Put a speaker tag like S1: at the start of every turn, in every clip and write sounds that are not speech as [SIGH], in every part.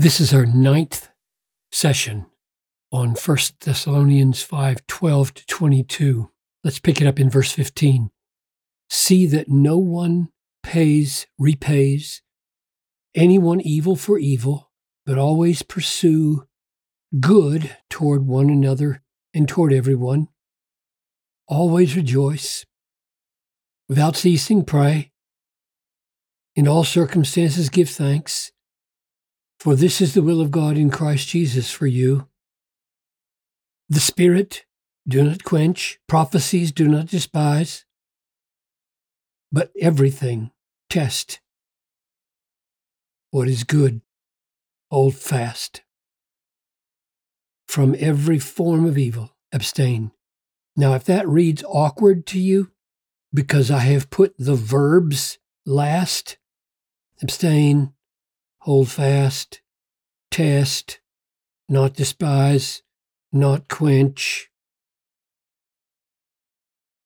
S1: This is our ninth session on 1 Thessalonians 5 12 to 22. Let's pick it up in verse 15. See that no one pays, repays anyone evil for evil, but always pursue good toward one another and toward everyone. Always rejoice. Without ceasing, pray. In all circumstances, give thanks for this is the will of God in Christ Jesus for you. The Spirit do not quench, prophecies do not despise, but everything test what is good, hold fast. From every form of evil, abstain. Now, if that reads awkward to you, because I have put the verbs last, abstain, hold fast, test, not despise, not quench,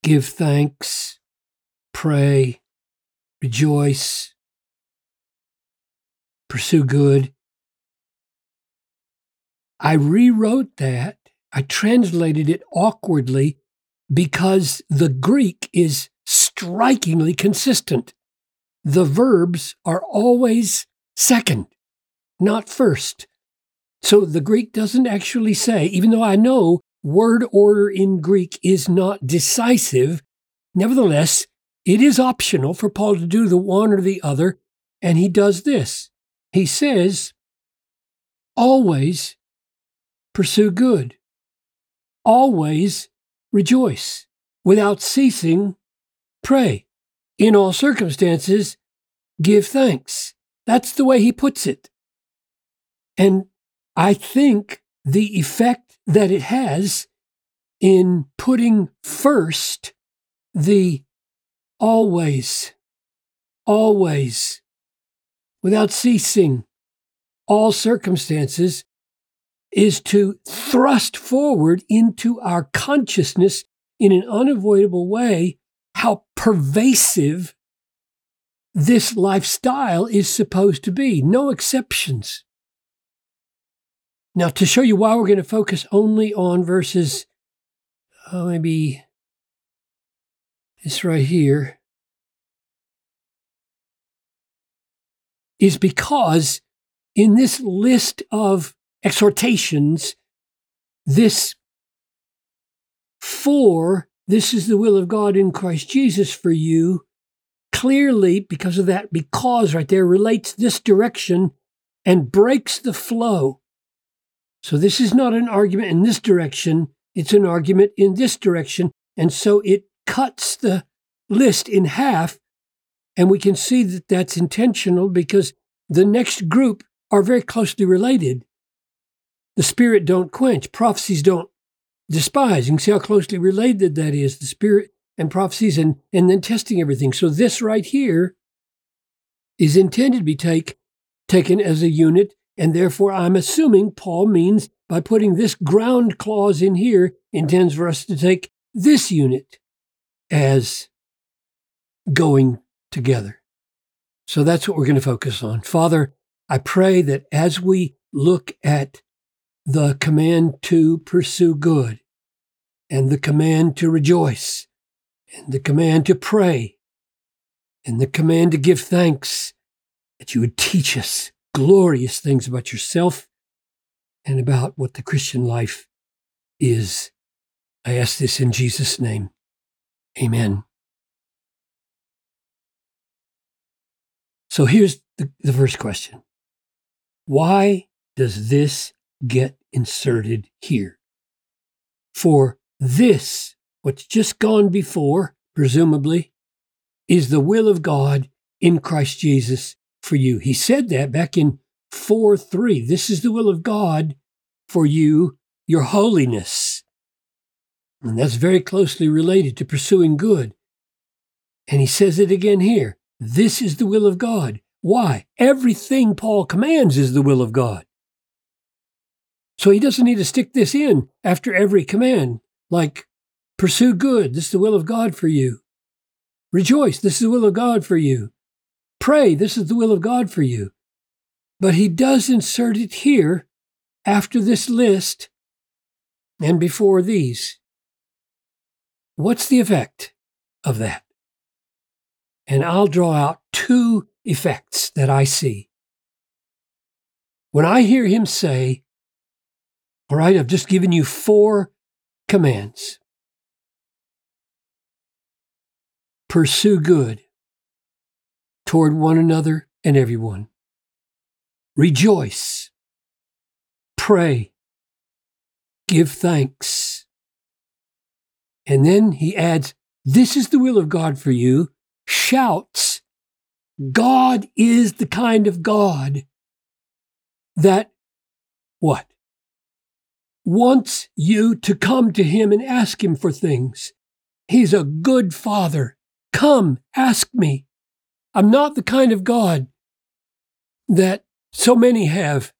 S1: give thanks, pray, rejoice, pursue good. I rewrote that. I translated it awkwardly because the Greek is strikingly consistent the verbs are always second, not first. So the Greek doesn't actually say, even though I know word order in Greek is not decisive, nevertheless, it is optional for Paul to do the one or the other, and he does this. He says, always pursue good, always rejoice, without ceasing, pray in all circumstances, give thanks. That's the way he puts it. And I think the effect that it has in putting first the always, always, without ceasing, all circumstances is to thrust forward into our consciousness in an unavoidable way how pervasive this lifestyle is supposed to be. No exceptions. Now, to show you why we're going to focus only on verses, uh, maybe this right here, is because in this list of exhortations, this for this is the will of God in Christ Jesus for you, clearly, because of that because right there, relates this direction and breaks the flow. So this is not an argument in this direction, it's an argument in this direction. And so it cuts the list in half. And we can see that that's intentional because the next group are very closely related. The spirit don't quench, prophecies don't despise. You can see how closely related that is the spirit and prophecies and, and then testing everything. So this right here is intended to be take, taken as a unit, and therefore I'm assuming Paul means by putting this ground clause in here, intends for us to take this unit as going together. So that's what we're going to focus on. Father, I pray that as we look at the command to pursue good, and the command to rejoice, and the command to pray, and the command to give thanks, that you would teach us glorious things about yourself and about what the Christian life is. I ask this in Jesus' name. Amen. So here's the, the first question Why does this get inserted here? For this, what's just gone before, presumably, is the will of God in Christ Jesus for you. He said that back in 4 3. This is the will of God for you, your holiness. And that's very closely related to pursuing good. And he says it again here. This is the will of God. Why? Everything Paul commands is the will of God. So he doesn't need to stick this in after every command, like pursue good. This is the will of God for you. Rejoice. This is the will of God for you. Pray. This is the will of God for you. But he does insert it here after this list and before these. What's the effect of that? And I'll draw out two effects that I see. When I hear him say, All right, I've just given you four commands pursue good toward one another and everyone, rejoice, pray, give thanks. And then he adds, This is the will of God for you. Shouts, God is the kind of God that what? Wants you to come to him and ask him for things. He's a good father. Come, ask me. I'm not the kind of God that so many have.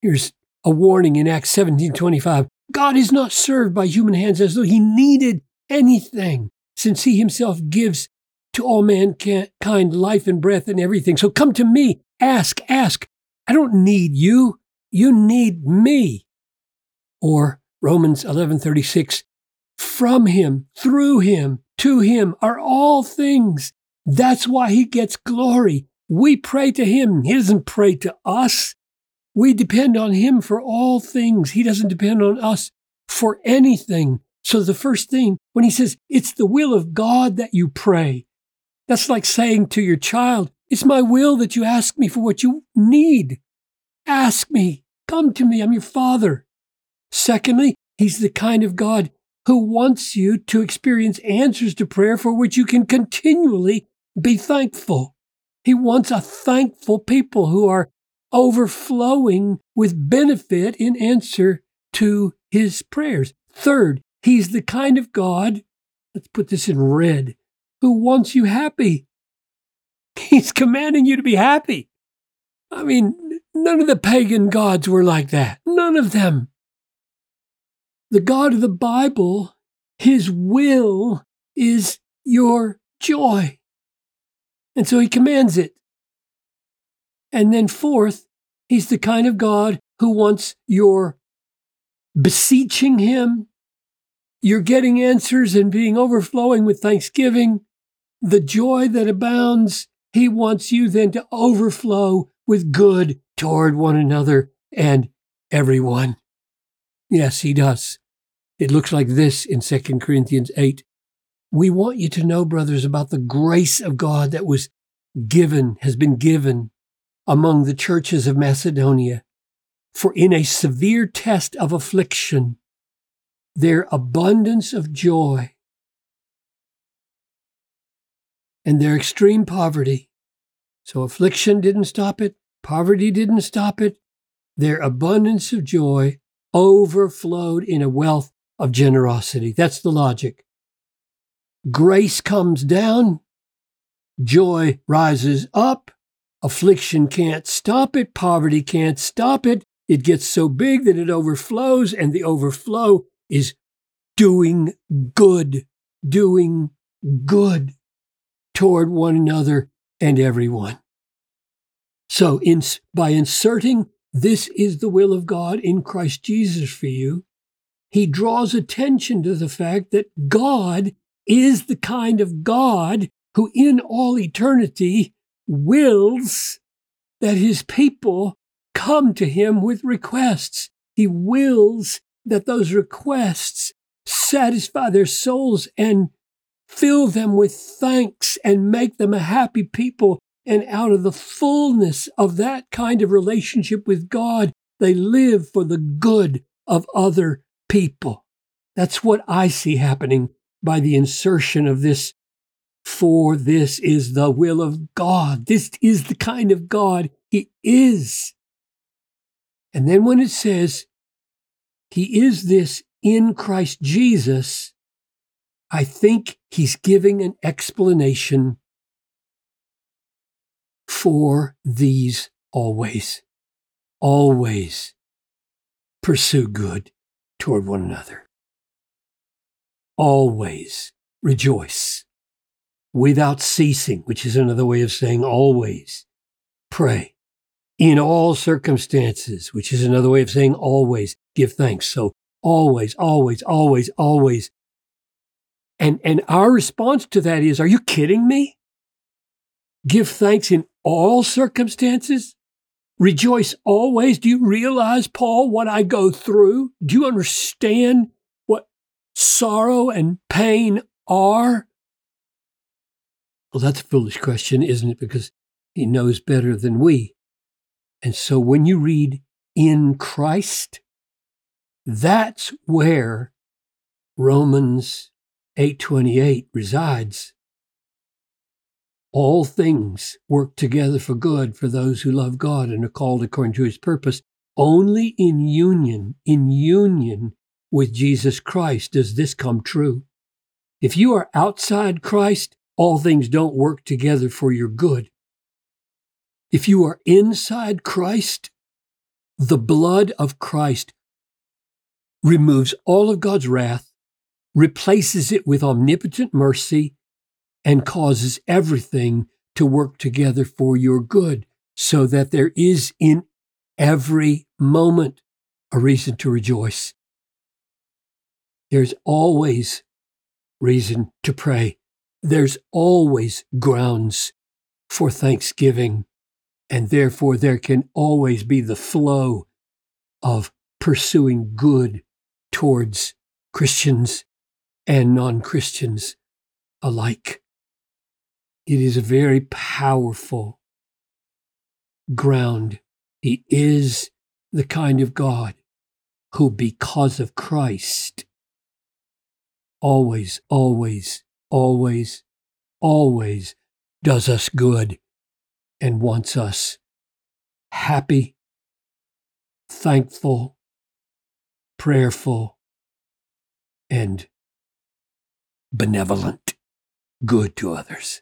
S1: Here's a warning in Acts 17:25. God is not served by human hands as though he needed anything, since he himself gives to all mankind life and breath and everything. So come to me, ask, ask. I don't need you. You need me. Or Romans 11:36, from him, through him, to him are all things. That's why he gets glory. We pray to him. He doesn't pray to us. We depend on him for all things. He doesn't depend on us for anything. So the first thing, when he says, it's the will of God that you pray, that's like saying to your child, it's my will that you ask me for what you need. Ask me. Come to me. I'm your father. Secondly, he's the kind of God who wants you to experience answers to prayer for which you can continually be thankful. He wants a thankful people who are overflowing with benefit in answer to his prayers. Third, he's the kind of God, let's put this in red, who wants you happy. [LAUGHS] He's commanding you to be happy. I mean, none of the pagan gods were like that. None of them. The God of the Bible, his will is your joy. And so he commands it. And then, fourth, he's the kind of God who wants your beseeching him, you're getting answers and being overflowing with thanksgiving, the joy that abounds. He wants you then to overflow with good toward one another and everyone. Yes, he does. It looks like this in 2 Corinthians 8. We want you to know, brothers, about the grace of God that was given, has been given among the churches of Macedonia. For in a severe test of affliction, their abundance of joy and their extreme poverty. So affliction didn't stop it, poverty didn't stop it. Their abundance of joy overflowed in a wealth of generosity. That's the logic. Grace comes down, joy rises up, Affliction can't stop it. Poverty can't stop it. It gets so big that it overflows, and the overflow is doing good, doing good toward one another and everyone. So, in, by inserting this is the will of God in Christ Jesus for you, he draws attention to the fact that God is the kind of God who, in all eternity, wills that his people come to him with requests. He wills that those requests satisfy their souls and fill them with thanks and make them a happy people. And out of the fullness of that kind of relationship with God, they live for the good of other people. That's what I see happening by the insertion of this for this is the will of God. This is the kind of God He is. And then when it says He is this in Christ Jesus, I think He's giving an explanation for these always. Always pursue good toward one another. Always rejoice without ceasing, which is another way of saying always. Pray. in all circumstances, which is another way of saying always give thanks. So always, always, always, always. And, and our response to that is, are you kidding me? Give thanks in all circumstances? Rejoice always. Do you realize, Paul, what I go through? Do you understand what sorrow and pain are? Well, that's a foolish question, isn't it? Because he knows better than we. And so when you read in Christ, that's where Romans 8:28 resides. All things work together for good for those who love God and are called according to his purpose. Only in union, in union with Jesus Christ does this come true. If you are outside Christ, all things don't work together for your good. If you are inside Christ, the blood of Christ removes all of God's wrath, replaces it with omnipotent mercy, and causes everything to work together for your good, so that there is in every moment a reason to rejoice. There's always reason to pray. There's always grounds for thanksgiving, and therefore there can always be the flow of pursuing good towards Christians and non Christians alike. It is a very powerful ground. He is the kind of God who, because of Christ, always, always, always, always does us good and wants us happy, thankful, prayerful, and benevolent, good to others.